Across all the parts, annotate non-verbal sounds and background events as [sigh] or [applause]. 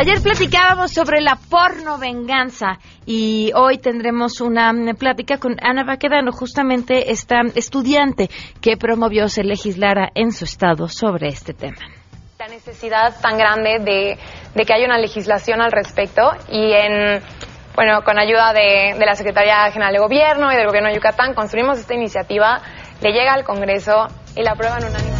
Ayer platicábamos sobre la porno venganza y hoy tendremos una plática con Ana Baquedano, justamente esta estudiante que promovió se legislara en su estado sobre este tema. La necesidad tan grande de, que haya una legislación al respecto y en bueno, con ayuda de, la Secretaría General de Gobierno y del Gobierno de Yucatán, construimos esta iniciativa, le llega al Congreso y la aprueban unánime.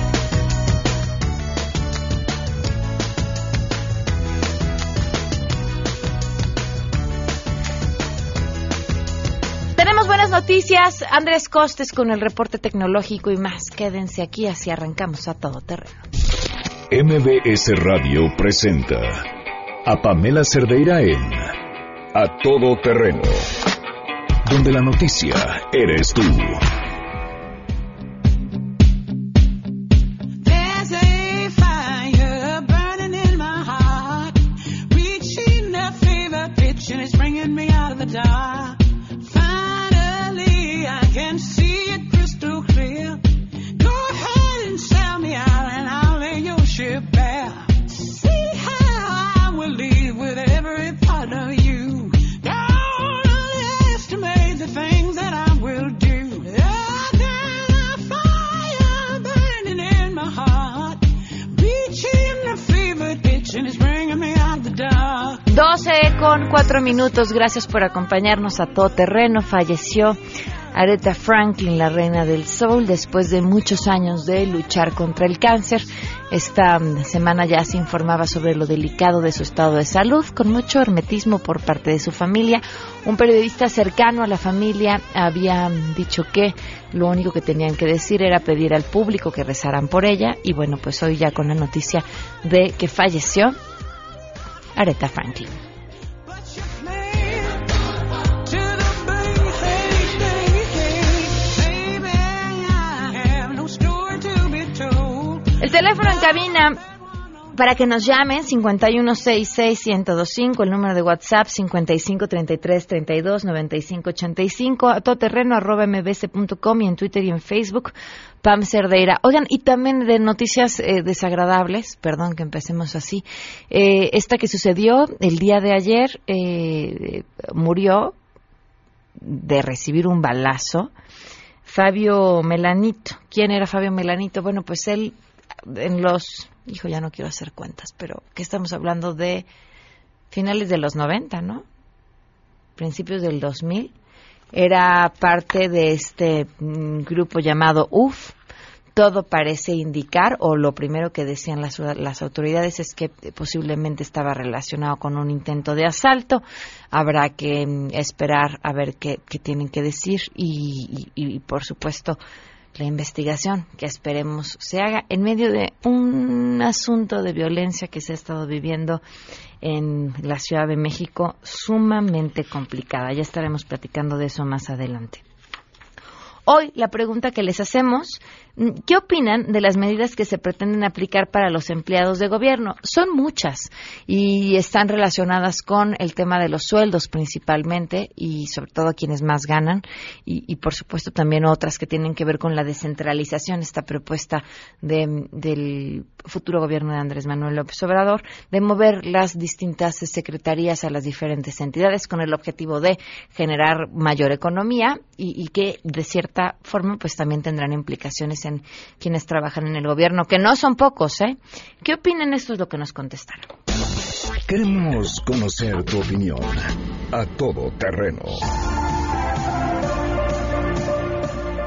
Buenas noticias. Andrés Costes con el reporte tecnológico y más. Quédense aquí, así arrancamos a todo terreno. MBS Radio presenta a Pamela Cerdeira en A Todo Terreno, donde la noticia eres tú. Con cuatro minutos. Gracias por acompañarnos a todo terreno. Falleció Aretha Franklin, la reina del soul, después de muchos años de luchar contra el cáncer. Esta mm, semana ya se informaba sobre lo delicado de su estado de salud, con mucho hermetismo por parte de su familia. Un periodista cercano a la familia había mm, dicho que lo único que tenían que decir era pedir al público que rezaran por ella. Y bueno, pues hoy ya con la noticia de que falleció Aretha Franklin. El teléfono en cabina para que nos llamen 5166-1025, el número de WhatsApp 5533329585, a todoterreno arroba mbc.com y en Twitter y en Facebook, Pam Cerdeira. Oigan, y también de noticias eh, desagradables, perdón que empecemos así, eh, esta que sucedió el día de ayer, eh, murió de recibir un balazo. Fabio Melanito. ¿Quién era Fabio Melanito? Bueno, pues él en los, hijo, ya no quiero hacer cuentas, pero que estamos hablando de finales de los 90, ¿no? Principios del 2000. Era parte de este mm, grupo llamado UF. Todo parece indicar, o lo primero que decían las, las autoridades es que posiblemente estaba relacionado con un intento de asalto. Habrá que mm, esperar a ver qué, tienen que decir y por supuesto, la investigación que esperemos se haga en medio de un asunto de violencia que se ha estado viviendo en la Ciudad de México sumamente complicada. Ya estaremos platicando de eso más adelante. Hoy la pregunta que les hacemos Mm, ¿Qué opinan de las medidas que se pretenden aplicar para los empleados de gobierno? Son muchas y están relacionadas con el tema de los sueldos principalmente y sobre todo quienes más ganan y, por supuesto también otras que tienen que ver con la descentralización, esta propuesta del futuro gobierno de Andrés Manuel López Obrador de mover las distintas secretarías a las diferentes entidades con el objetivo de generar mayor economía y, y que de cierta forma pues también tendrán implicaciones quienes trabajan en el gobierno, que no son pocos, ¿eh? ¿Qué opinan? Esto es lo que nos contestaron. Queremos conocer tu opinión a todo terreno.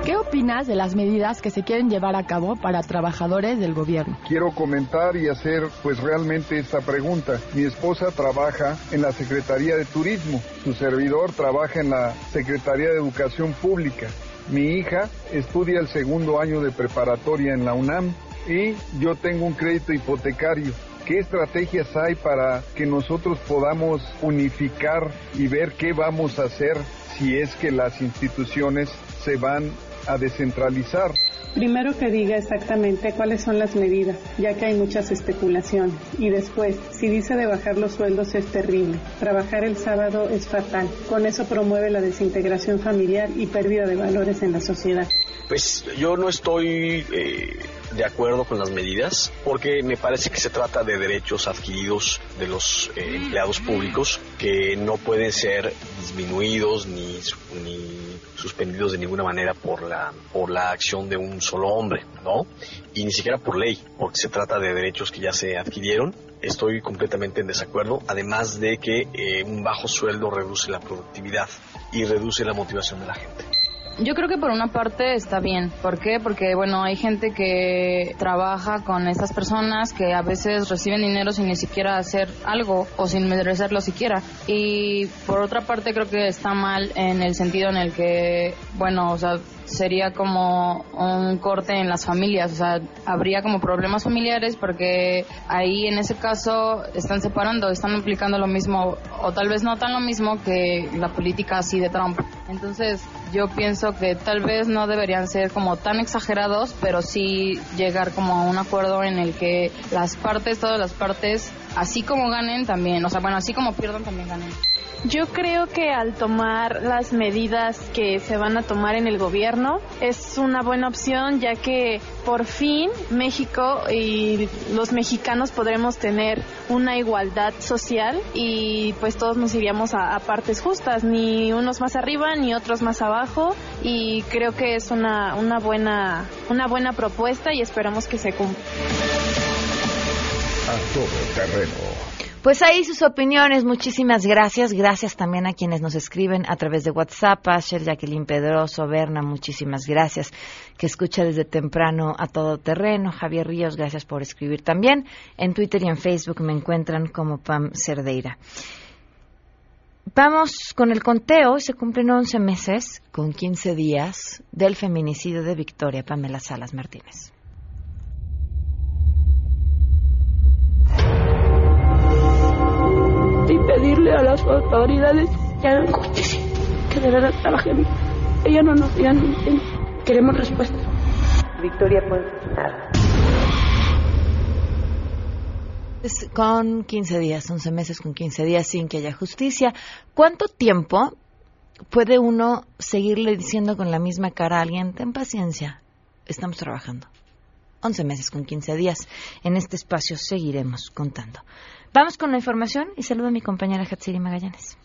¿Qué opinas de las medidas que se quieren llevar a cabo para trabajadores del gobierno? Quiero comentar y hacer pues realmente esta pregunta. Mi esposa trabaja en la Secretaría de Turismo, su servidor trabaja en la Secretaría de Educación Pública. Mi hija estudia el segundo año de preparatoria en la UNAM y yo tengo un crédito hipotecario. ¿Qué estrategias hay para que nosotros podamos unificar y ver qué vamos a hacer si es que las instituciones se van a descentralizar? Primero que diga exactamente cuáles son las medidas, ya que hay muchas especulaciones. Y después, si dice de bajar los sueldos es terrible. Trabajar el sábado es fatal. Con eso promueve la desintegración familiar y pérdida de valores en la sociedad. Pues yo no estoy eh, de acuerdo con las medidas porque me parece que se trata de derechos adquiridos de los eh, empleados públicos que no pueden ser disminuidos ni, ni suspendidos de ninguna manera por la, por la acción de un solo hombre, ¿no? Y ni siquiera por ley, porque se trata de derechos que ya se adquirieron. Estoy completamente en desacuerdo, además de que eh, un bajo sueldo reduce la productividad y reduce la motivación de la gente. Yo creo que por una parte está bien. ¿Por qué? Porque, bueno, hay gente que trabaja con estas personas que a veces reciben dinero sin ni siquiera hacer algo o sin merecerlo siquiera. Y por otra parte creo que está mal en el sentido en el que, bueno, o sea, sería como un corte en las familias, o sea, habría como problemas familiares porque ahí en ese caso están separando, están aplicando lo mismo o tal vez no tan lo mismo que la política así de Trump. Entonces, yo pienso que tal vez no deberían ser como tan exagerados, pero sí llegar como a un acuerdo en el que las partes, todas las partes, así como ganen también, o sea, bueno, así como pierdan también ganen. Yo creo que al tomar las medidas que se van a tomar en el gobierno es una buena opción ya que por fin México y los mexicanos podremos tener una igualdad social y pues todos nos iríamos a, partes justas, ni unos más arriba ni otros más abajo y creo que es una, una, buena, una buena propuesta y esperamos que se cumpla. A todo terreno. Pues ahí sus opiniones, muchísimas gracias. Gracias también a quienes nos escriben a través de WhatsApp, Asher, Jacqueline Pedroso, Berna, muchísimas gracias. Que escucha desde temprano a todo terreno. Javier Ríos, gracias por escribir también. En Twitter y en Facebook me encuentran como Pam Cerdeira. Vamos con el conteo. Se cumplen 11 meses con 15 días del feminicidio de Victoria Pamela Salas Martínez. Pedirle a las autoridades que hagan justicia, que de verdad trabajen. Ella no nos digan, queremos respuesta. Victoria Puente nada. Con 15 días, 11 meses con 15 días sin que haya justicia. ¿Cuánto tiempo puede uno seguirle diciendo con la misma cara a alguien, ten paciencia, estamos trabajando? 11 meses con 15 días. En este espacio seguiremos contando. Vamos con la información y saludo a mi compañera Hatsiri Magallanes.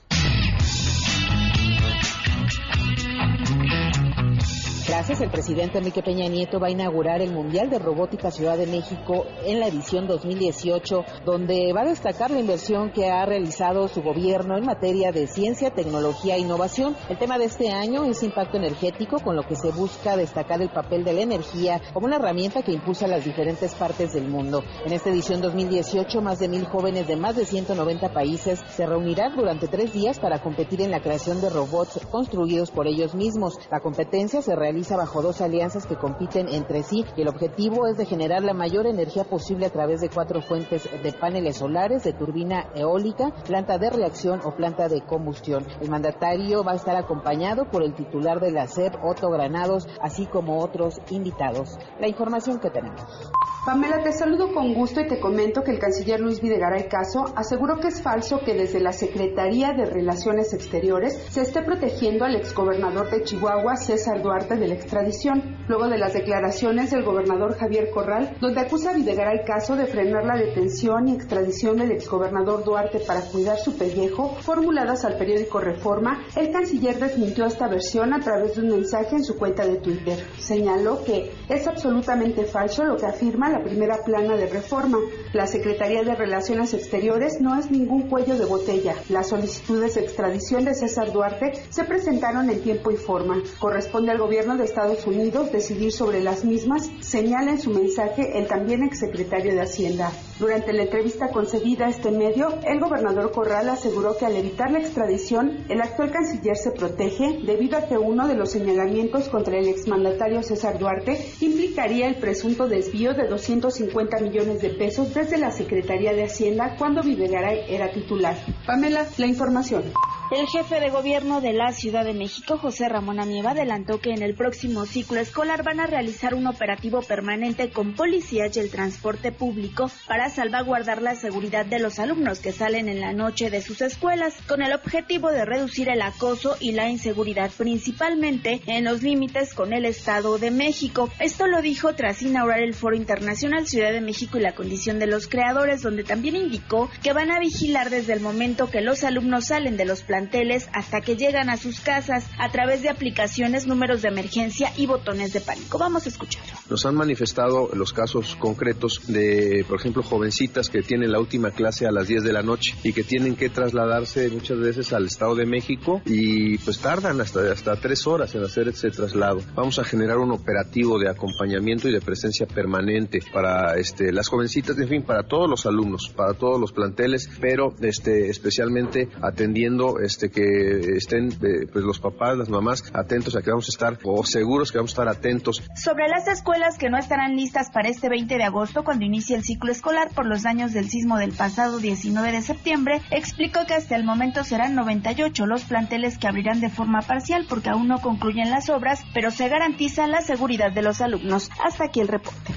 Gracias, el presidente Enrique Peña Nieto va a inaugurar el Mundial de Robótica Ciudad de México en la edición 2018, donde va a destacar la inversión que ha realizado su gobierno en materia de ciencia, tecnología e innovación. El tema de este año es impacto energético, con lo que se busca destacar el papel de la energía como una herramienta que impulsa las diferentes partes del mundo. En esta edición 2018, más de mil jóvenes de más de 190 países se reunirán durante tres días para competir en la creación de robots construidos por ellos mismos. La competencia se realiza bajo dos alianzas que compiten entre sí y el objetivo es de generar la mayor energía posible a través de cuatro fuentes de paneles solares, de turbina eólica, planta de reacción o planta de combustión. El mandatario va a estar acompañado por el titular de la SEP, Otto Granados, así como otros invitados. La información que tenemos. Pamela, te saludo con gusto y te comento que el canciller Luis Videgaray Caso aseguró que es falso que desde la Secretaría de Relaciones Exteriores se esté protegiendo al exgobernador de Chihuahua, César Duarte, de la extradición, luego de las declaraciones del gobernador Javier Corral, donde acusa a Videgaray Caso de frenar la detención y extradición del exgobernador Duarte para cuidar su pellejo, formuladas al periódico Reforma, el canciller desmintió esta versión a través de un mensaje en su cuenta de Twitter. Señaló que es absolutamente falso lo que afirma la primera plana de reforma. La Secretaría de Relaciones Exteriores no es ningún cuello de botella. Las solicitudes de extradición de César Duarte se presentaron en tiempo y forma. Corresponde al gobierno de Estados Unidos decidir sobre las mismas, señala en su mensaje el también exsecretario de Hacienda. Durante la entrevista concedida a este medio, el gobernador Corral aseguró que al evitar la extradición, el actual canciller se protege debido a que uno de los señalamientos contra el exmandatario César Duarte implicaría el presunto desvío de 250 millones de pesos desde la Secretaría de Hacienda cuando Videgaray era titular. Pamela, la información. El jefe de gobierno de la Ciudad de México, José Ramón Amieva, adelantó que en el próximo ciclo escolar van a realizar un operativo permanente con policías y el transporte público para salvaguardar la seguridad de los alumnos que salen en la noche de sus escuelas, con el objetivo de reducir el acoso y la inseguridad, principalmente en los límites con el Estado de México. Esto lo dijo tras inaugurar el Foro Internacional Ciudad de México y la condición de los creadores, donde también indicó que van a vigilar desde el momento que los alumnos salen de los planteles hasta que llegan a sus casas a través de aplicaciones, números de emergencia y botones de pánico. Vamos a escucharlo. Nos han manifestado los casos concretos de, por ejemplo, jovencitas que tienen la última clase a las 10 de la noche y que tienen que trasladarse muchas veces al Estado de México y pues tardan hasta, hasta tres horas en hacer ese traslado. Vamos a generar un operativo de acompañamiento y de presencia permanente para este, las jovencitas, en fin, para todos los alumnos, para todos los planteles, pero este, especialmente atendiendo este, que estén eh, pues los papás, las mamás atentos a que vamos a estar o seguros que vamos a estar atentos. Sobre las escuelas que no estarán listas para este 20 de agosto cuando inicie el ciclo escolar por los daños del sismo del pasado 19 de septiembre, explicó que hasta el momento serán 98 los planteles que abrirán de forma parcial porque aún no concluyen las obras, pero se garantiza la seguridad de los alumnos. Hasta aquí el reporte.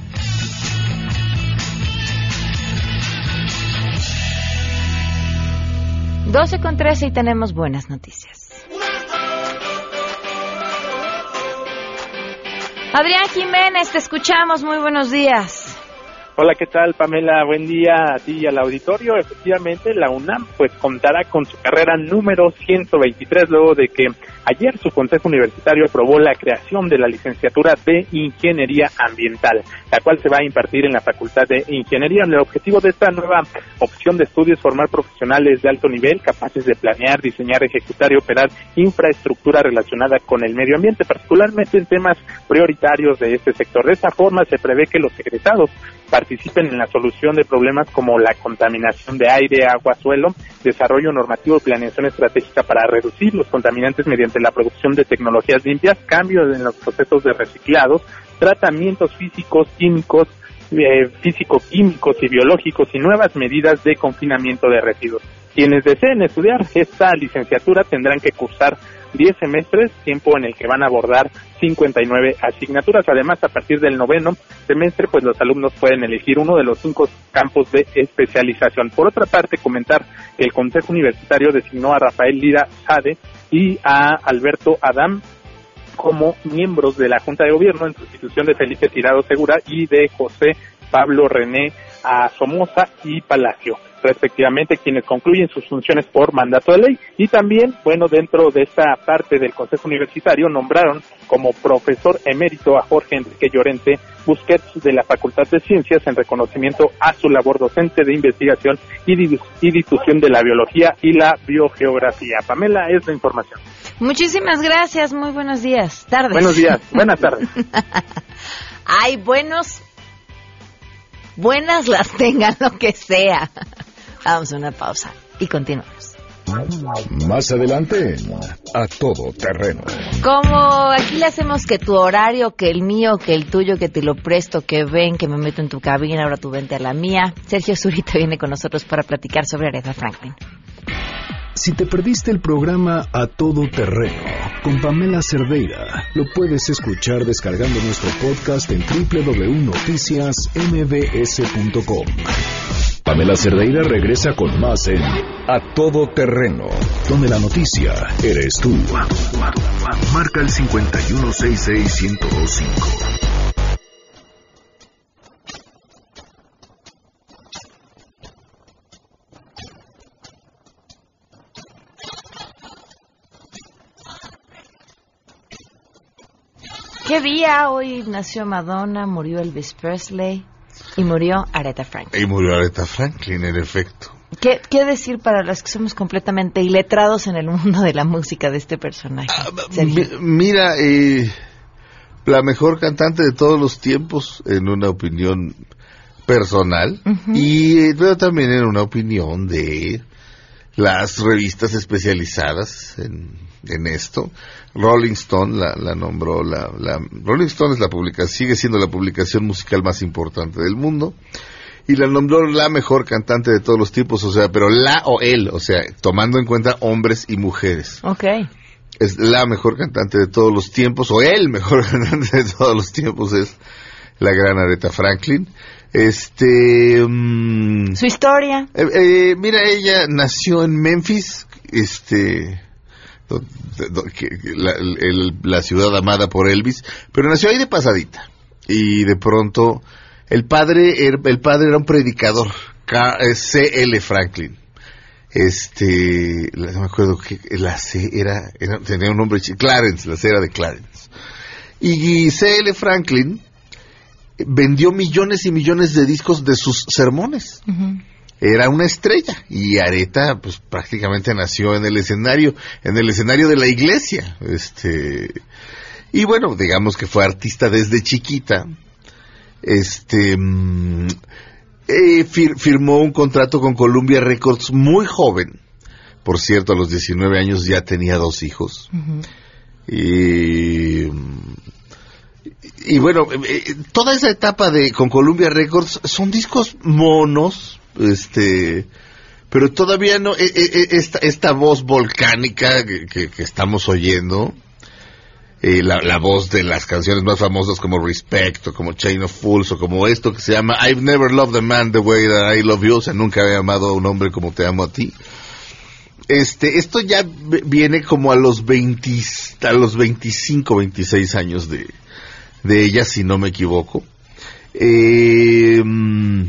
12 con 13 y tenemos buenas noticias. Adrián Jiménez, te escuchamos. Muy buenos días. Hola, ¿qué tal, Pamela? Buen día a ti y al auditorio. Efectivamente, la UNAM pues contará con su carrera número 123 luego de que ayer su Consejo Universitario aprobó la creación de la licenciatura de Ingeniería Ambiental, la cual se va a impartir en la Facultad de Ingeniería. El objetivo de esta nueva opción de estudios es formar profesionales de alto nivel capaces de planear, diseñar, ejecutar y operar infraestructura relacionada con el medio ambiente, particularmente en temas prioritarios de este sector. De esta forma se prevé que los egresados participen en la solución de problemas como la contaminación de aire, agua, suelo, desarrollo normativo y planeación estratégica para reducir los contaminantes mediante la producción de tecnologías limpias, cambios en los procesos de reciclados, tratamientos físicos, químicos, eh, físico-químicos y biológicos y nuevas medidas de confinamiento de residuos. Quienes deseen estudiar esta licenciatura tendrán que cursar 10 semestres, tiempo en el que van a abordar 59 asignaturas. Además, a partir del noveno semestre, pues los alumnos pueden elegir uno de los cinco campos de especialización. Por otra parte, comentar que el Consejo Universitario designó a Rafael Lira Sade y a Alberto Adam como miembros de la Junta de Gobierno en sustitución de Felipe Tirado Segura y de José Pablo René Somoza y Palacio respectivamente, quienes concluyen sus funciones por mandato de ley. Y también, bueno, dentro de esta parte del Consejo Universitario, nombraron como profesor emérito a Jorge Enrique Llorente Busquets de la Facultad de Ciencias en reconocimiento a su labor docente de investigación y, difusión de la biología y la biogeografía. Pamela, es la información. Muchísimas gracias, muy buenos días, tardes. Buenos días, [laughs] buenas tardes. Ay, buenos, buenas las tengan, lo que sea. Vamos a una pausa y continuamos. Más adelante, a todo terreno. Como aquí le hacemos que tu horario, que el mío, que el tuyo, que te lo presto, que ven, que me meto en tu cabina, ahora tú vente a la mía. Sergio Zurita viene con nosotros para platicar sobre Aretha Franklin. Si te perdiste el programa A Todo Terreno con Pamela Cerdeira, lo puedes escuchar descargando nuestro podcast en www.noticiasmbs.com. Pamela Cerdeira regresa con más en A Todo Terreno, donde la noticia eres tú. Marca el 5166125. ¿Qué día? Hoy nació Madonna, murió Elvis Presley. Y murió Aretha Franklin. Y murió Aretha Franklin, en efecto. ¿Qué, ¿Qué, decir para los que somos completamente iletrados en el mundo de la música de este personaje? Ah, mira, eh, la mejor cantante de todos los tiempos, en una opinión personal, y eh, pero también en una opinión de las revistas especializadas en, en esto. Rolling Stone la, la nombró, la, la, Rolling Stone es la publicación, sigue siendo la publicación musical más importante del mundo. y la nombró la mejor cantante de todos los tiempos, o sea, pero la o él, o sea, tomando en cuenta hombres y mujeres. Ok. Es la mejor cantante de todos los tiempos, o el mejor [laughs] cantante de todos los tiempos es la gran Aretha Franklin. Este. mm, Su historia. eh, eh, mira, ella nació en Memphis, este. do- do- que- que la, el- la ciudad amada por Elvis, pero nació ahí de pasadita. Y de pronto, el padre, era- el padre era un predicador, Ca- eh, C.L. Franklin. Este, la- no me acuerdo que la C era, era- tenía un nombre, Clarence, la C era de Clarence. Y C.L. Franklin vendió millones y millones de discos de sus sermones. Era una estrella. Y Areta pues prácticamente nació en el escenario en el escenario de la iglesia este y bueno digamos que fue artista desde chiquita este mm, eh, fir- firmó un contrato con Columbia Records muy joven. Por cierto a los 19 años ya tenía dos hijos. Y mm, y bueno, eh, eh, toda esa etapa de con Columbia Records son discos monos, este, pero todavía no, eh, esta, esta voz volcánica que, que- estamos oyendo, la, la voz de las canciones más famosas como Respect o como Chain of Fools o como esto que se llama I've never loved a man the way that I love you, o sea, nunca he amado a un hombre como te amo a ti. Este, esto ya viene como a los 20, a los 25, 26 años de, de ella, si no me equivoco. Eh, mm,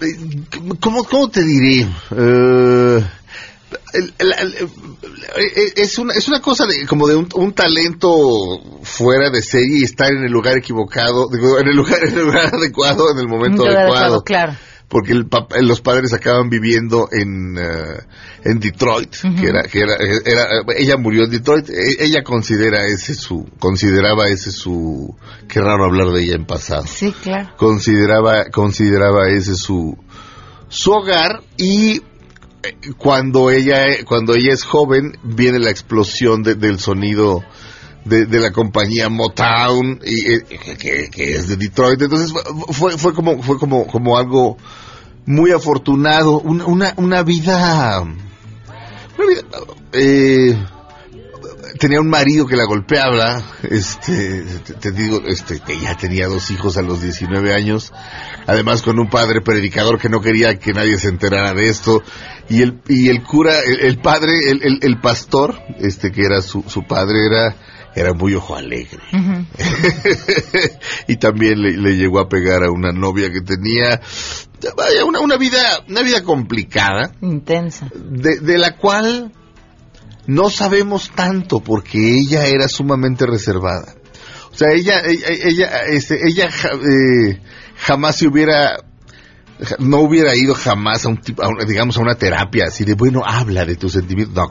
eh, ¿cómo, ¿Cómo te diré? Eh, eh, es una es una cosa de como de un, un talento fuera de serie y estar en el lugar equivocado digo, en el lugar en el lugar [laughs] adecuado en el momento adecuado, adecuado, claro. Porque el pap- los padres acaban viviendo en eh, en Detroit que era que era, era ella murió en Detroit E- ella considera ese su consideraba ese su qué raro hablar de ella en pasado. Sí, claro. consideraba consideraba ese su su hogar y eh, cuando ella cuando ella es joven viene la explosión de- del sonido de, de la compañía Motown y eh, que, que es de Detroit. Entonces fue fue como fue como como algo muy afortunado una una, vida una vida eh, tenía un marido que la golpeaba, este, te, digo, este, que ya tenía dos hijos a los 19 años, además con un padre predicador que no quería que nadie se enterara de esto, y el, y el cura, el, el padre, el, el, el pastor, este, que era su, su padre, era, era muy ojo alegre. [laughs] y también le, le llegó a pegar a una novia que tenía, vaya, una, una vida, una vida complicada, Intensa. de, de la cual no sabemos tanto porque ella era sumamente reservada. O sea, ella, ella, ella, este, ella eh, jamás se hubiera, no hubiera ido jamás a un tipo, digamos, a una terapia así de, bueno, habla de tus sentimientos. No,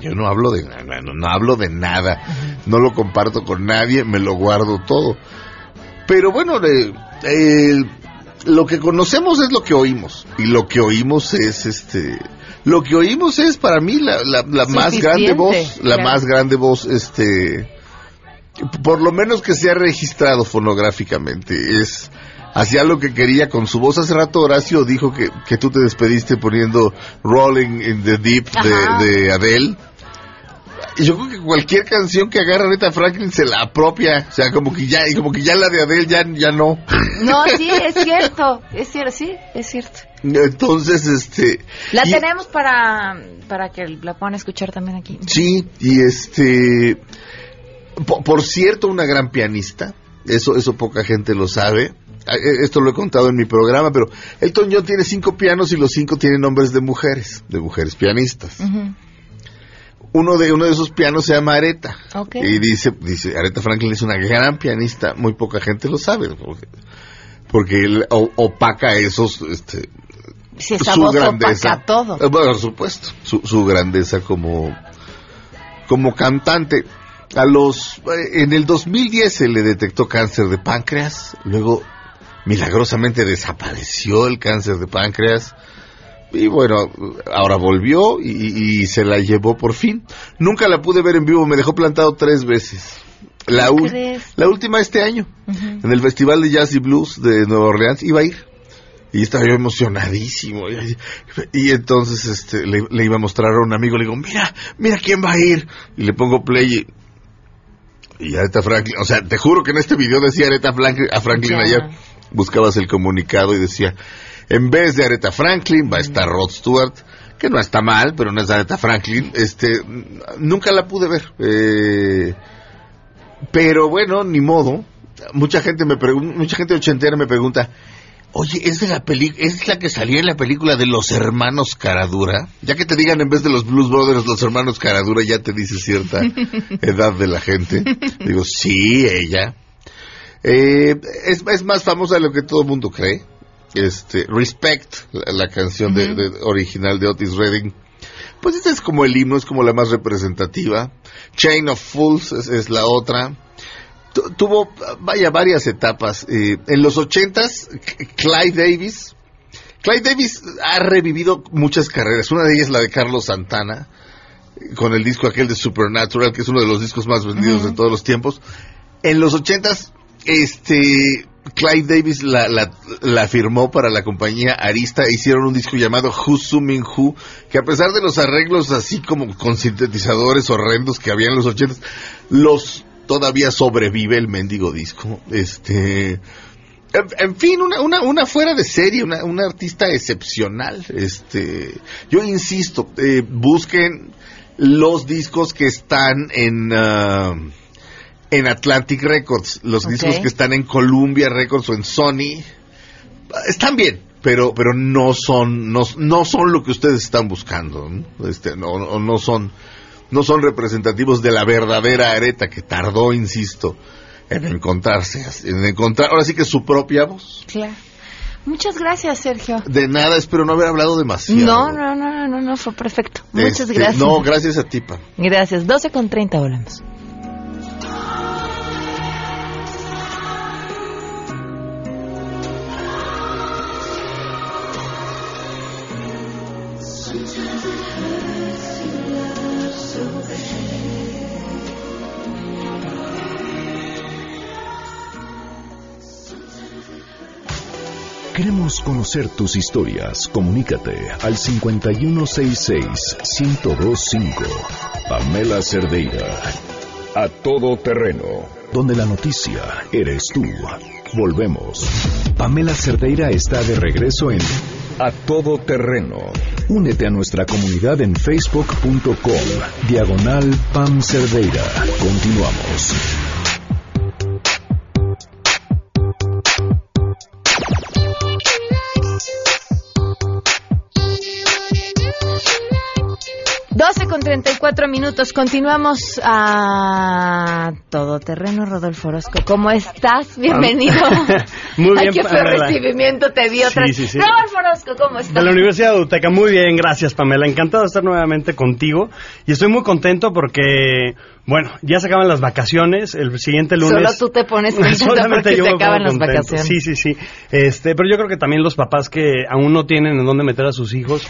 yo no hablo de, no, no, no hablo de nada. No lo comparto con nadie, me lo guardo todo. Pero bueno, eh, eh, lo que conocemos es lo que oímos. Y lo que oímos es este. Lo que oímos es para mí la, la, la más grande voz. La claro. más grande voz, este. Por lo menos que sea registrado fonográficamente. Es. Hacía lo que quería con su voz. Hace rato Horacio dijo que, que tú te despediste poniendo Rolling in the Deep de, de Adele. Y yo creo que cualquier canción que agarra Aretha Franklin se la apropia. O sea, como que ya, como que ya la de Adele ya, ya no. No, sí, es cierto. Es cierto, sí, es cierto. Entonces, este. La y- tenemos para, para que la puedan escuchar también aquí. Sí, y este. po- Por, cierto, una gran pianista. Eso, eso poca gente lo sabe. Eh, Esto lo he contado en mi programa, pero Elton John tiene cinco pianos y los cinco tienen nombres de mujeres, de mujeres pianistas. Uno de uno de esos pianos se llama Aretha. Ok. Y dice, dice, Aretha Franklin es una gran pianista, muy poca gente lo sabe, porque, porque él opaca esos, este, Si voz opaca todo. Eh, Bueno, por supuesto, su, su grandeza como, como cantante. A los, eh, en el 2010 se le detectó cáncer de páncreas, luego milagrosamente desapareció el cáncer de páncreas. Y bueno, ahora volvió y, y se la llevó por fin. Nunca la pude ver en vivo, me dejó plantado tres veces. La, ¿Cómo ul- crees? la última este año, en el Festival de Jazz y Blues de Nueva Orleans, iba a ir. Y estaba yo emocionadísimo. Y, y entonces este, le, le iba a mostrar a un amigo, le digo, mira, mira quién va a ir. Y le pongo play y, y Aretha Franklin, o sea, te juro que en este video decía Aretha Franklin, a Franklin ayer, buscabas el comunicado y decía, en vez de Aretha Franklin va a estar Rod Stewart, que no está mal, pero no es Aretha Franklin, este, nunca la pude ver. Eh, pero bueno, ni modo. Mucha gente me mucha gente ochentera me pregunta, oye, ¿es de la peli es la que salía en la película de los hermanos Caradura? Ya que te digan en vez de los Blues Brothers los hermanos Caradura, ya te dice cierta [laughs] edad de la gente. Digo, sí, ella. Eh, es, es más famosa de lo que todo el mundo cree. Este, Respect, la, la canción de- de- original de Otis Redding. Pues esta es como el himno, es como la más representativa. Chain of Fools es, es la otra. Tu- tuvo, vaya, varias etapas. Eh, en los ochentas, Clyde Davis. Clyde Davis ha revivido muchas carreras. Una de ellas la de Carlos Santana, con el disco aquel de Supernatural, que es uno de los discos más vendidos de todos los tiempos. En los ochentas, este, Clyde Davis la, la, la firmó para la compañía Arista hicieron un disco llamado Who's Summing Who, que a pesar de los arreglos así como con sintetizadores horrendos que había en los ochentas, los todavía sobrevive el mendigo disco. Este, en, fin, una, una, una fuera de serie, una, una artista excepcional. Este, yo insisto, eh, busquen los discos que están en ah, en Atlantic Records, los Ok. discos que están en Columbia Records o en Sony están bien, pero pero no son no, no son lo que ustedes están buscando, ¿no? Este, no, no, no son no son representativos de la verdadera areta que tardó, insisto, en encontrarse, en encontrar ahora sí que su propia voz. Claro. Muchas gracias, Sergio. De nada, espero no haber hablado demasiado. No, no, no, no, no, fue perfecto. Muchas Este, gracias. No, gracias a ti, Pam. Gracias. 12 con 30 volvemos. Queremos conocer tus historias. Comunícate al 5166-1025. Pamela Cerdeira. A todo terreno. Donde la noticia eres tú. Volvemos. Pamela Cerdeira está de regreso en A todo terreno. Únete a nuestra comunidad en facebook.com. Diagonal Pam Cerdeira. Continuamos. 34 minutos. Continuamos a todo terreno, Rodolfo Orozco. ¿Cómo estás? Bienvenido. [laughs] Muy bien, Ay, qué Pamela. recibimiento te dio. Sí, sí, sí. Rodolfo Orozco, ¿cómo estás? De la Universidad de Uteca, muy bien, gracias Pamela. Encantado de estar nuevamente contigo y estoy muy contento porque, bueno, ya se acaban las vacaciones, el siguiente lunes... Solo tú te pones [laughs] contento porque yo se acaban las contento. vacaciones. Sí, sí, sí. Este, pero yo creo que también los papás que aún no tienen en dónde meter a sus hijos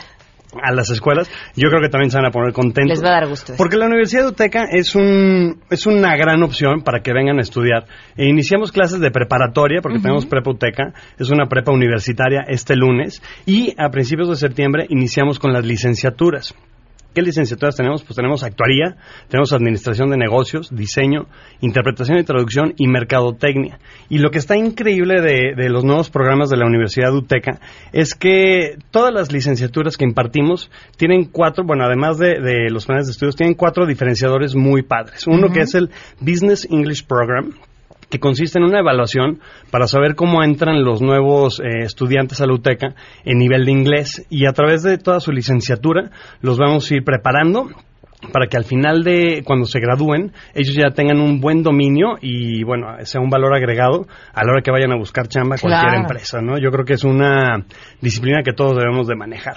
a las escuelas, yo creo que también se van a poner contentos. Les va a dar gusto. eso. Porque la Universidad de Uteca es, un, es una gran opción para que vengan a estudiar. E iniciamos clases de preparatoria, porque tenemos prepa Uteca, es una prepa universitaria este lunes, y a principios de septiembre iniciamos con las licenciaturas. ¿Qué licenciaturas tenemos? Pues tenemos actuaría, tenemos administración de negocios, diseño, interpretación y traducción y mercadotecnia. Y lo que está increíble de, de los nuevos programas de la Universidad de Uteca es que todas las licenciaturas que impartimos tienen cuatro, bueno, además de, de los planes de estudios, tienen cuatro diferenciadores muy padres. Uno que es el Business English Program, que consiste en una evaluación para saber cómo entran los nuevos eh, estudiantes a la UTECA en nivel de inglés y a través de toda su licenciatura los vamos a ir preparando para que al final de cuando se gradúen ellos ya tengan un buen dominio y bueno sea un valor agregado a la hora que vayan a buscar chamba a cualquier Claro. empresa no yo creo que es una disciplina que todos debemos de manejar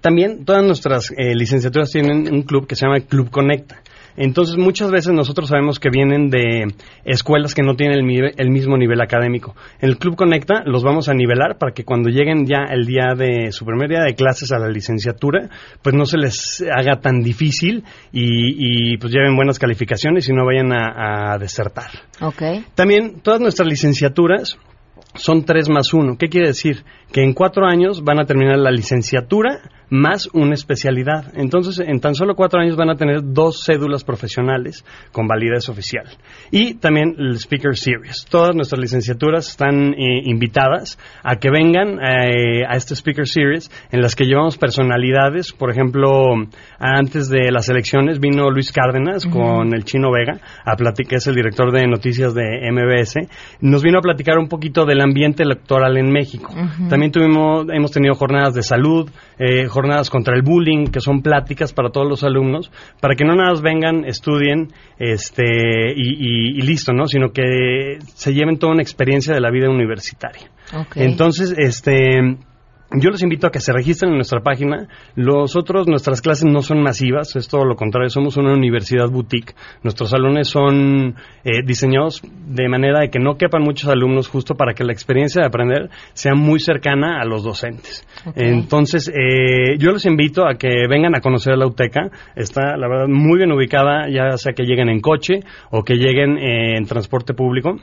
también todas nuestras eh, licenciaturas tienen un club que se llama Club Conecta. Entonces, muchas veces nosotros sabemos que vienen de escuelas que no tienen el, el mismo nivel académico. En el Club Conecta los vamos a nivelar para que cuando lleguen ya el día de su primer día de clases a la licenciatura, pues no se les haga tan difícil y, pues lleven buenas calificaciones y no vayan a, a desertar. Okay. También todas nuestras licenciaturas son tres más uno. ¿Qué quiere decir? Que en cuatro años van a terminar la licenciatura más una especialidad. Entonces, en tan solo cuatro años van a tener dos cédulas profesionales con validez oficial. Y también el Speaker Series. Todas nuestras licenciaturas están eh, invitadas a que vengan eh, a este Speaker Series en las que llevamos personalidades. Por ejemplo, antes de las elecciones vino Luis Cárdenas con el Chino Vega a platicar, es el director de noticias de MBS. Nos vino a platicar un poquito del ambiente electoral en México. También tuvimos, hemos tenido jornadas de salud, eh, jornadas contra el bullying, que son pláticas para todos los alumnos, para que no nada más vengan, estudien este, y, listo, ¿no? Sino que se lleven toda una experiencia de la vida universitaria. Entonces, este yo los invito a que se registren en nuestra página. Los otros, nuestras clases no son masivas, es todo lo contrario, somos una universidad boutique. Nuestros salones son eh, diseñados de manera de que no quepan muchos alumnos, justo para que la experiencia de aprender sea muy cercana a los docentes. Entonces, eh, yo los invito a que vengan a conocer la UTECA. Está, la verdad, muy bien ubicada, ya sea que lleguen en coche o que lleguen eh, en transporte público.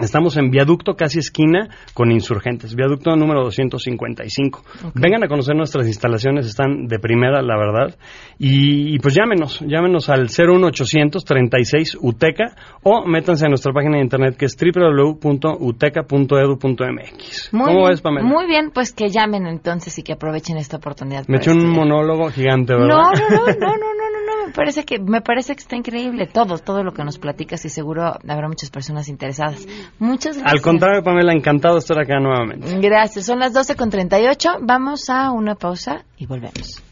Estamos en viaducto casi esquina con insurgentes, viaducto número 255. Vengan a conocer nuestras instalaciones, están de primera, la verdad. Y, pues llámenos, llámenos al 01800 36 UTECA o métanse a nuestra página de internet que es www.uteca.edu.mx. ¿Cómo ves, Pamela? Muy bien, pues que llamen entonces y que aprovechen esta oportunidad. Me eché un monólogo gigante, ¿verdad? No, no, no, no, no, me parece que me parece que está increíble todo, todo lo que nos platicas y seguro habrá muchas personas interesadas. Muchas gracias. Al contrario, Pamela, encantado de estar acá nuevamente. Gracias. Son las 12.38. Vamos a una pausa y volvemos.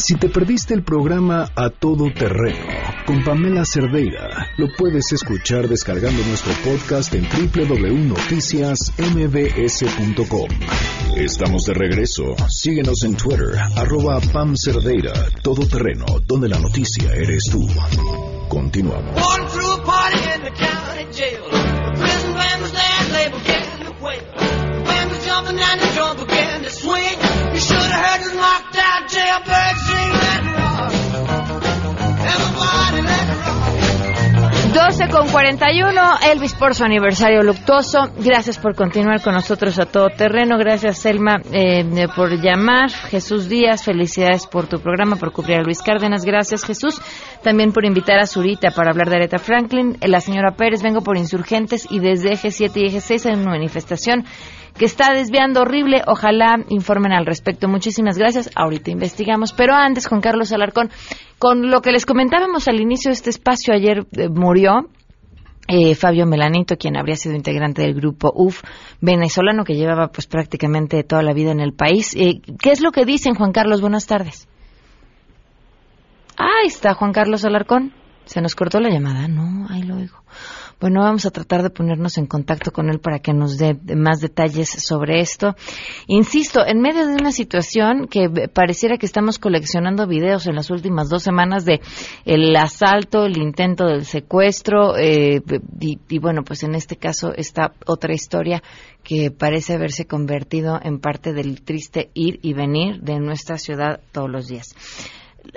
Si te perdiste el programa A Todo Terreno con Pamela Cerdeira, lo puedes escuchar descargando nuestro podcast en www.noticiasmbs.com. Estamos de regreso. Síguenos en Twitter, arroba Pam Cerdeira, Todo Terreno, donde la noticia eres tú. Continuamos. 12 con 41, Elvis por su aniversario luctuoso. Gracias por continuar con nosotros a todo terreno. Gracias, Selma, eh, por llamar. Jesús Díaz, felicidades por tu programa, por cubrir a Luis Cárdenas. Gracias, Jesús. También por invitar a Zurita para hablar de Aretha Franklin. La señora Pérez, vengo por insurgentes y desde Eje 7 y Eje 6 en una manifestación que está desviando horrible. Ojalá informen al respecto. Muchísimas gracias. Ahorita investigamos. Pero antes, Juan Carlos Alarcón, con lo que les comentábamos al inicio de este espacio, ayer eh, murió eh, Fabio Melanito, quien habría sido integrante del grupo UF, venezolano que llevaba pues prácticamente toda la vida en el país. Eh, ¿Qué es lo que dicen, Juan Carlos? Buenas tardes. ahí está Juan Carlos Alarcón. Se nos cortó la llamada. No, ahí lo oigo. Bueno, vamos a tratar de ponernos en contacto con él para que nos dé más detalles sobre esto. Insisto, en medio de una situación que pareciera que estamos coleccionando videos en las últimas dos semanas de el asalto, el intento del secuestro eh, y, y bueno, pues en este caso esta otra historia que parece haberse convertido en parte del triste ir y venir de nuestra ciudad todos los días.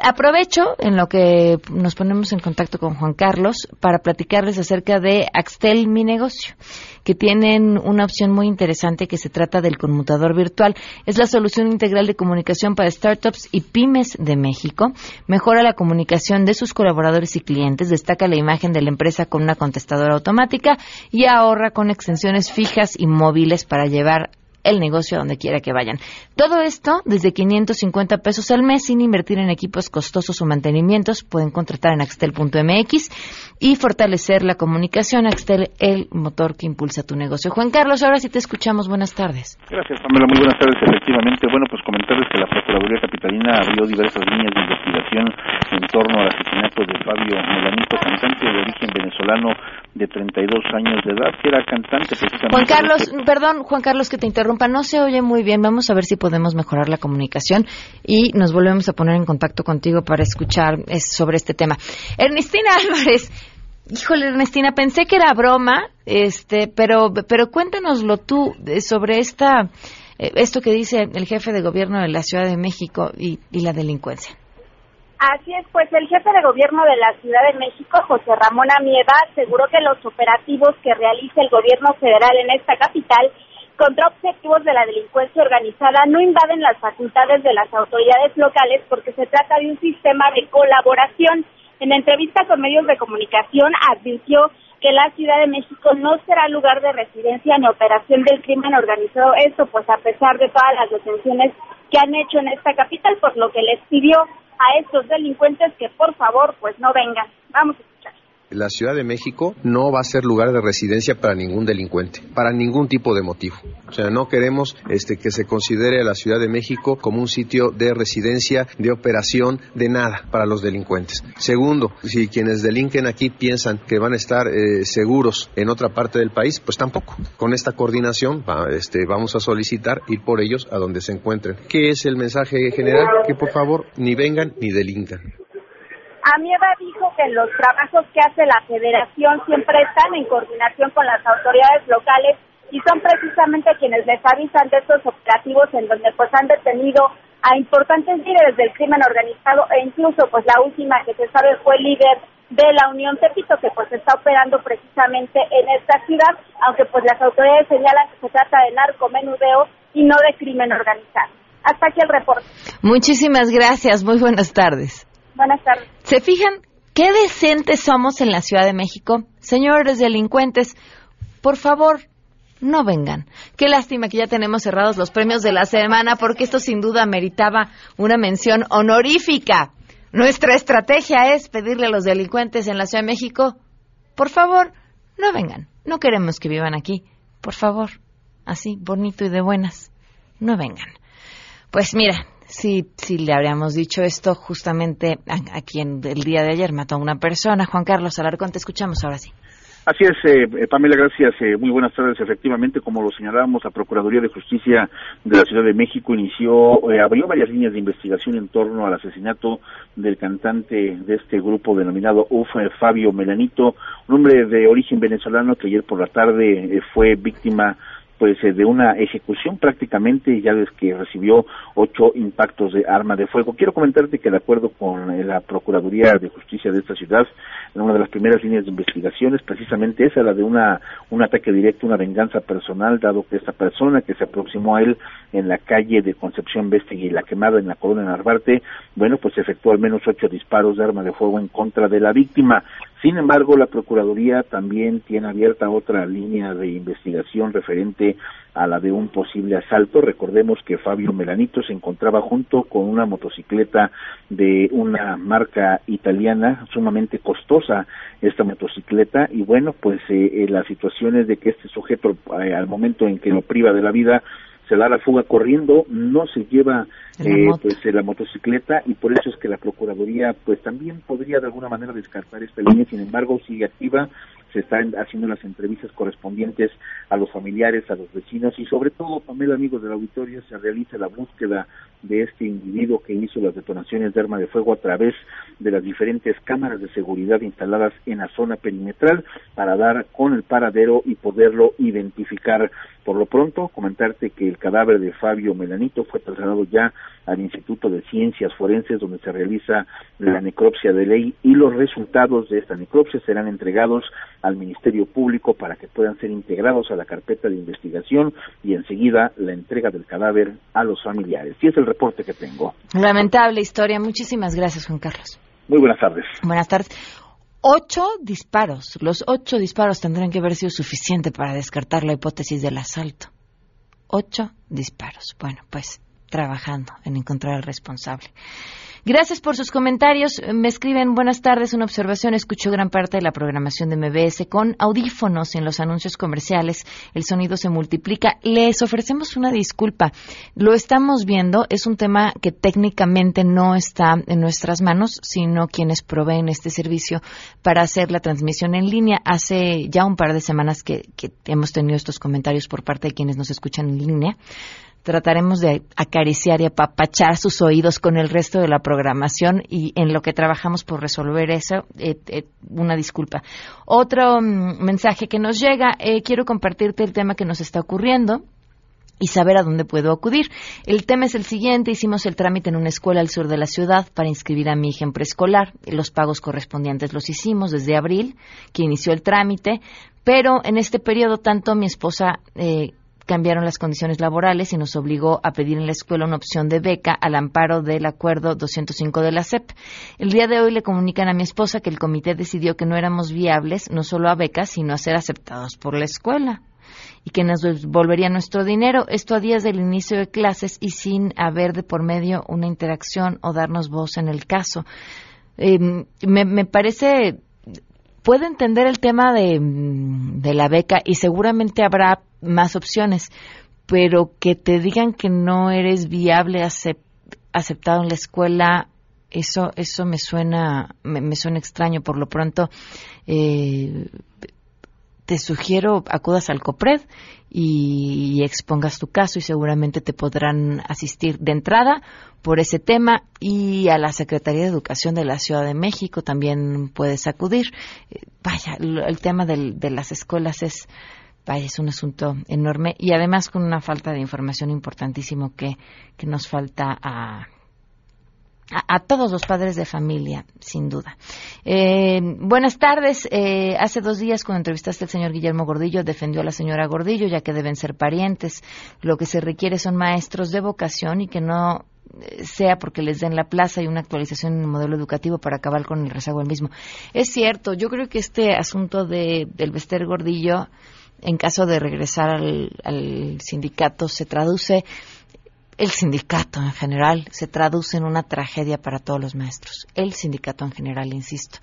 Aprovecho en lo que nos ponemos en contacto con Juan Carlos para platicarles acerca de Axtel Mi Negocio, que tienen una opción muy interesante que se trata del conmutador virtual. Es la solución integral de comunicación para startups y pymes de México. Mejora la comunicación de sus colaboradores y clientes, destaca la imagen de la empresa con una contestadora automática y ahorra con extensiones fijas y móviles para llevar el negocio a donde quiera que vayan. Todo esto desde 550 pesos al mes sin invertir en equipos costosos o mantenimientos. Pueden contratar en axtel.mx y fortalecer la comunicación. Axtel, el motor que impulsa tu negocio. Juan Carlos, ahora sí te escuchamos. Buenas tardes. Gracias, Pamela. Muy buenas tardes. Efectivamente, bueno, pues comentarles que la Procuraduría Capitalina abrió diversas líneas de investigación en torno al asesinato de Fabio Melanito, cantante de origen venezolano de 32 años de edad, que era cantante precisamente. Juan Carlos, perdón, Juan Carlos, que te interrumpa, no se oye muy bien. Vamos a ver si podemos mejorar la comunicación y nos volvemos a poner en contacto contigo para escuchar sobre este tema. Ernestina Álvarez, híjole, Ernestina, pensé que era broma, este, pero, pero cuéntanoslo tú sobre esta, eh, esto que dice el jefe de gobierno de la Ciudad de México y la delincuencia. Así es, pues el jefe de gobierno de la Ciudad de México, José Ramón Amieva, aseguró que los operativos que realiza el gobierno federal en esta capital contra objetivos de la delincuencia organizada no invaden las facultades de las autoridades locales porque se trata de un sistema de colaboración. En entrevista con medios de comunicación advirtió que la Ciudad de México no será lugar de residencia ni operación del crimen organizado. Esto pues a pesar de todas las detenciones que han hecho en esta capital, por lo que les pidió a estos delincuentes que por favor pues no vengan. Vamos. La Ciudad de México no va a ser lugar de residencia para ningún delincuente, para ningún tipo de motivo. O sea, no queremos este, que se considere a la Ciudad de México como un sitio de residencia, de operación, de nada para los delincuentes. Segundo, si quienes delinquen aquí piensan que van a estar eh, seguros en otra parte del país, pues tampoco. Con esta coordinación este, vamos a solicitar ir por ellos a donde se encuentren. ¿Qué es el mensaje general? Que por favor ni vengan ni delincan. Amieva dijo que los trabajos que hace la federación siempre están en coordinación con las autoridades locales y son precisamente quienes les avisan de estos operativos en donde pues han detenido a importantes líderes del crimen organizado e incluso pues la última que se sabe fue líder de la Unión Tepito que pues está operando precisamente en esta ciudad, aunque pues las autoridades señalan que se trata de narcomenudeo y no de crimen organizado. Hasta aquí el reporte. Muchísimas gracias, muy buenas tardes. Buenas tardes. ¿Se fijan qué decentes somos en la Ciudad de México? Señores delincuentes, por favor, no vengan. Qué lástima que ya tenemos cerrados los premios de la semana porque esto sin duda meritaba una mención honorífica. Nuestra estrategia es pedirle a los delincuentes en la Ciudad de México, por favor, no vengan. No queremos que vivan aquí. Por favor, así, bonito y de buenas, no vengan. Pues mira, si, si le habríamos dicho esto justamente a, quien el día de ayer mató a una persona. Juan Carlos Alarcón, te escuchamos ahora sí. Así es, eh, Pamela, gracias. Eh, muy buenas tardes. Efectivamente, como lo señalábamos, la Procuraduría de Justicia de la Ciudad de México inició, eh, abrió varias líneas de investigación en torno al asesinato del cantante de este grupo denominado UF, Fabio Melanito, un hombre de origen venezolano que ayer por la tarde fue víctima pues eh, de una ejecución prácticamente ya desde que recibió ocho impactos de arma de fuego. Quiero comentarte que de acuerdo con eh, la Procuraduría de Justicia de esta ciudad, en una de las primeras líneas de investigaciones, precisamente esa, la de una un ataque directo, una venganza personal, dado que esta persona que se aproximó a él en la calle de Concepción Vestegui y la quemada en la colonia Narvarte, bueno, pues efectuó al menos ocho disparos de arma de fuego en contra de la víctima. Sin embargo, la Procuraduría también tiene abierta otra línea de investigación referente a la de un posible asalto. Recordemos que Fabio Melanito se encontraba junto con una motocicleta de una marca italiana sumamente costosa esta motocicleta y bueno, pues eh, eh, la situación es de que este sujeto eh, al momento en que lo priva de la vida se da la fuga corriendo, no se lleva eh, pues la motocicleta y por eso es que la procuraduría pues también podría de alguna manera descartar esta línea, sin embargo sigue activa, se están haciendo las entrevistas correspondientes a los familiares, a los vecinos y sobre todo, Pamela, amigos del auditorio, se realiza la búsqueda de este individuo que hizo las detonaciones de arma de fuego a través de las diferentes cámaras de seguridad instaladas en la zona perimetral para dar con el paradero y poderlo identificar. Por lo pronto, comentarte que el cadáver de Fabio Melanito fue trasladado ya al Instituto de Ciencias Forenses donde se realiza la necropsia de ley y los resultados de esta necropsia serán entregados al Ministerio Público para que puedan ser integrados a la carpeta de investigación y enseguida la entrega del cadáver a los familiares. Y es reporte que tengo. Lamentable historia. Muchísimas gracias, Juan Carlos. Muy buenas tardes. Buenas tardes. Ocho disparos. Los ocho disparos tendrán que haber sido suficiente para descartar la hipótesis del asalto. Ocho disparos. Bueno, pues trabajando en encontrar al responsable. Gracias por sus comentarios. Me escriben buenas tardes, una observación. Escucho gran parte de la programación de MBS con audífonos en los anuncios comerciales el sonido se multiplica. Les ofrecemos una disculpa. Lo estamos viendo, es un tema que técnicamente no está en nuestras manos, sino quienes proveen este servicio para hacer la transmisión en línea. Hace ya un par de semanas que, que hemos tenido estos comentarios por parte de quienes nos escuchan en línea trataremos de acariciar y apapachar sus oídos con el resto de la programación y en lo que trabajamos por resolver eso, eh, eh, una disculpa. Otro mm, mensaje que nos llega, eh, quiero compartirte el tema que nos está ocurriendo y saber a dónde puedo acudir. El tema es el siguiente, hicimos el trámite en una escuela al sur de la ciudad para inscribir a mi hija en preescolar. Los pagos correspondientes los hicimos desde abril, que inició el trámite, pero en este periodo tanto mi esposa cambiaron las condiciones laborales y nos obligó a pedir en la escuela una opción de beca al amparo del acuerdo 205 de la SEP. El día de hoy le comunican a mi esposa que el comité decidió que no éramos viables no solo a becas, sino a ser aceptados por la escuela y que nos devolvería nuestro dinero, esto a días del inicio de clases y sin haber de por medio una interacción o darnos voz en el caso. Em, me, me parece puedo entender el tema de, de, la beca y seguramente habrá más opciones, pero que te digan que no eres viable aceptado en la escuela, eso eso me suena me, suena extraño. Por lo pronto, eh, te sugiero acudas al COPRED y, expongas tu caso y seguramente te podrán asistir de entrada por ese tema y a la Secretaría de Educación de la Ciudad de México también puedes acudir. Eh, vaya, el tema del, de las escuelas es vaya, es un asunto enorme y además con una falta de información importantísimo que, que nos falta a, a, todos los padres de familia, sin duda. Eh, buenas tardes. Eh, hace dos días, cuando entrevistaste al señor Guillermo Gordillo, defendió a la señora Gordillo, ya que deben ser parientes. Lo que se requiere son maestros de vocación y que no eh, sea porque les den la plaza y una actualización en el modelo educativo para acabar con el rezago del mismo. Es cierto, yo creo que este asunto de, del Bester Gordillo en caso de regresar al, sindicato, se traduce, el sindicato en general, se traduce en una tragedia para todos los maestros. El sindicato en general, insisto.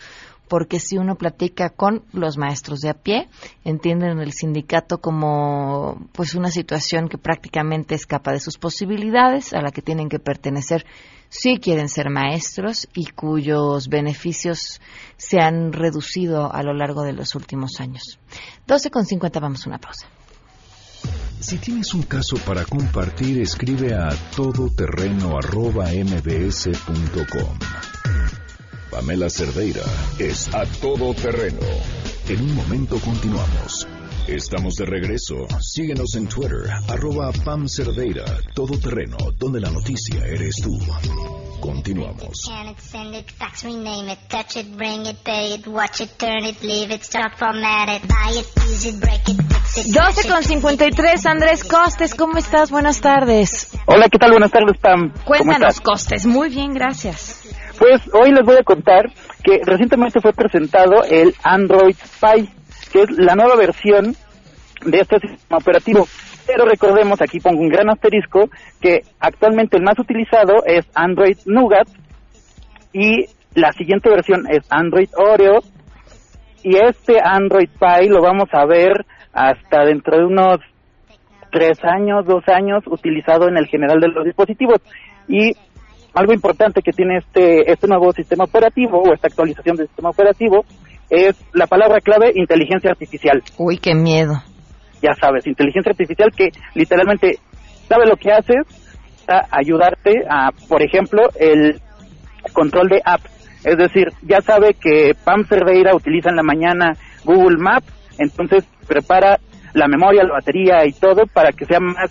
Porque si uno platica con los maestros de a pie, entienden el sindicato como pues una situación que prácticamente escapa de sus posibilidades, a la que tienen que pertenecer si quieren ser maestros y cuyos beneficios se han reducido a lo largo de los últimos años. 12 con 50, vamos a una pausa. Si tienes un caso para compartir, escribe a todoterreno.mbs.com. Pamela Cerdeira es a todoterreno. En un momento continuamos. Estamos de regreso. Síguenos en Twitter, arroba Pam Cerdeira, todo terreno, donde la noticia eres tú. Continuamos. 12 con 53, Andrés Costes, ¿cómo estás? Buenas tardes. Hola, ¿qué tal? Buenas tardes, Pam. Cuéntanos, Costes. Muy bien, gracias. Pues hoy les voy a contar que recientemente fue presentado el Android Pie que es la nueva versión de este sistema operativo. Pero recordemos, aquí pongo un gran asterisco, que actualmente el más utilizado es Android Nougat y la siguiente versión es Android Oreo y este Android Pie lo vamos a ver hasta dentro de unos tres años, dos años utilizado en el general de los dispositivos. Y algo importante que tiene este, este nuevo sistema operativo o esta actualización del sistema operativo es la palabra clave inteligencia artificial. Uy, qué miedo. Ya sabes, inteligencia artificial que literalmente sabe lo que haces, a ayudarte a, por ejemplo, el control de apps. Es decir, ya sabe que Pam Cerdeira utiliza en la mañana Google Maps, entonces prepara la memoria, la batería y todo para que sea más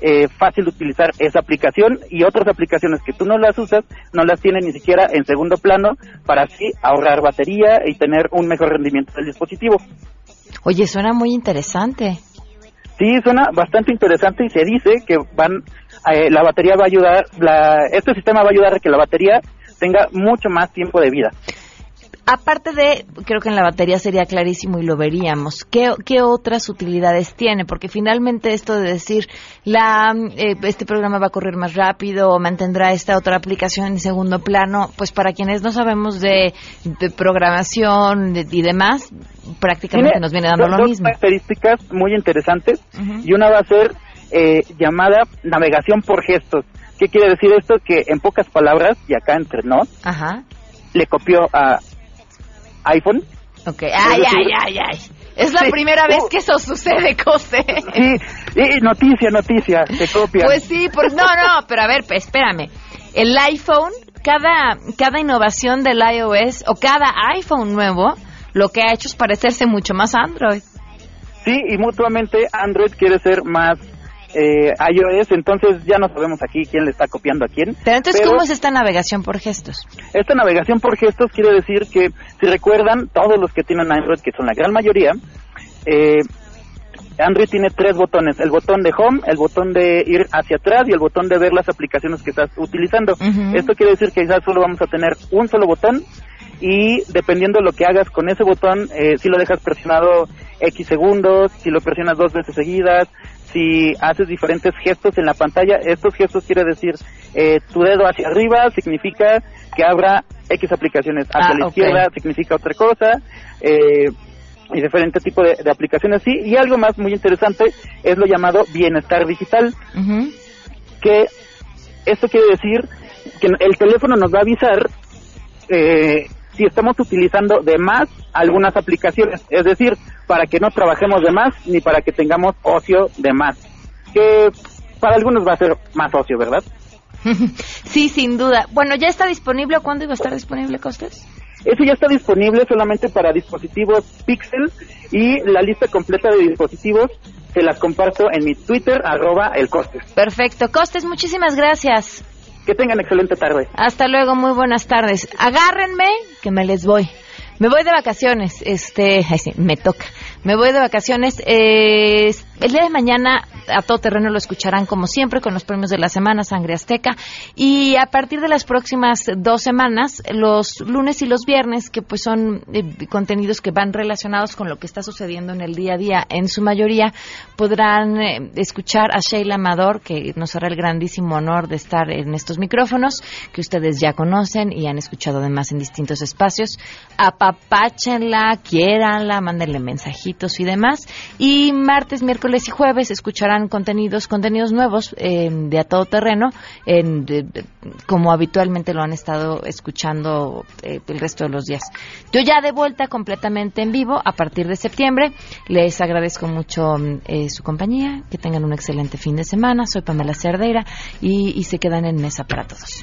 eh, fácil de utilizar esa aplicación y otras aplicaciones que tú no las usas no las tiene ni siquiera en segundo plano para así ahorrar batería y tener un mejor rendimiento del dispositivo. Oye, suena muy interesante. Sí, suena bastante interesante y se dice que van eh, la batería va a ayudar, la, este sistema va a ayudar a que la batería tenga mucho más tiempo de vida. Aparte de, creo que en la batería sería clarísimo y lo veríamos, ¿qué, qué otras utilidades tiene? Porque finalmente esto de decir, la, eh, este programa va a correr más rápido o mantendrá esta otra aplicación en segundo plano, pues para quienes no sabemos de, programación y demás, prácticamente nos viene dando lo dos mismo. características muy interesantes y una va a ser eh, llamada navegación por gestos. ¿Qué quiere decir esto? Que en pocas palabras, y acá entre nos, Ajá. le copió a iPhone. Ok, ay, ay, ay, ay. Es la Sí. primera vez Uh. que eso sucede, José. Sí, noticia, noticia, te copian. Pues sí, por, no, no, pero a ver, pues, espérame. El iPhone, cada, cada innovación del iOS o cada iPhone nuevo, lo que ha hecho es parecerse mucho más a Android. Sí, y mutuamente Android quiere ser más eh, iOS, entonces ya no sabemos aquí quién le está copiando a quién. Pero entonces, ¿cómo es esta navegación por gestos? Esta navegación por gestos quiere decir que, si recuerdan, todos los que tienen Android, que son la gran mayoría, eh, Android tiene tres botones, el botón de home, el botón de ir hacia atrás y el botón de ver las aplicaciones que estás utilizando. Esto quiere decir que quizás solo vamos a tener un solo botón y dependiendo de lo que hagas con ese botón, eh, si lo dejas presionado X segundos, si lo presionas dos veces seguidas, si haces diferentes gestos en la pantalla, estos gestos quiere decir eh, tu dedo hacia arriba significa que abra X aplicaciones, hacia Ah, la izquierda significa otra cosa, eh, y diferente tipo de, de aplicaciones, sí, y algo más muy interesante es lo llamado bienestar digital, Ujú. que esto quiere decir que el teléfono nos va a avisar eh, si estamos utilizando de más algunas aplicaciones, es decir, para que no trabajemos de más ni para que tengamos ocio de más, que para algunos va a ser más ocio, ¿verdad? [laughs] sí, sin duda. Bueno, ¿ya está disponible o cuándo iba a estar disponible, Costes? Eso ya está disponible solamente para dispositivos Pixel y la lista completa de dispositivos se las comparto en mi Twitter, arroba el Costes. Perfecto. Costes, muchísimas gracias. Que tengan excelente tarde. Hasta luego, muy buenas tardes. Agárrenme, que me les voy. Me voy de vacaciones, este, [laughs] ay, sí, me toca. Me voy de vacaciones. eh, el día de mañana a todo terreno lo escucharán como siempre con los premios de la semana Sangre Azteca y a partir de las próximas dos semanas, los lunes y los viernes, que pues son eh, contenidos que van relacionados con lo que está sucediendo en el día a día, en su mayoría podrán eh, escuchar a Sheila Amador, que nos hará el grandísimo honor de estar en estos micrófonos, que ustedes ya conocen y han escuchado además en distintos espacios. Apapáchenla, quiéranla, mándenle mensajitos y demás. Y martes, miércoles y jueves escucharán contenidos, contenidos nuevos eh, de a todo terreno, en- de- como habitualmente lo han estado escuchando eh, el resto de los días. Yo ya de vuelta completamente en vivo a partir de septiembre. Les agradezco mucho mm, eh, su compañía, que tengan un excelente fin de semana. Soy Pamela Cerdeira y se quedan en mesa para todos.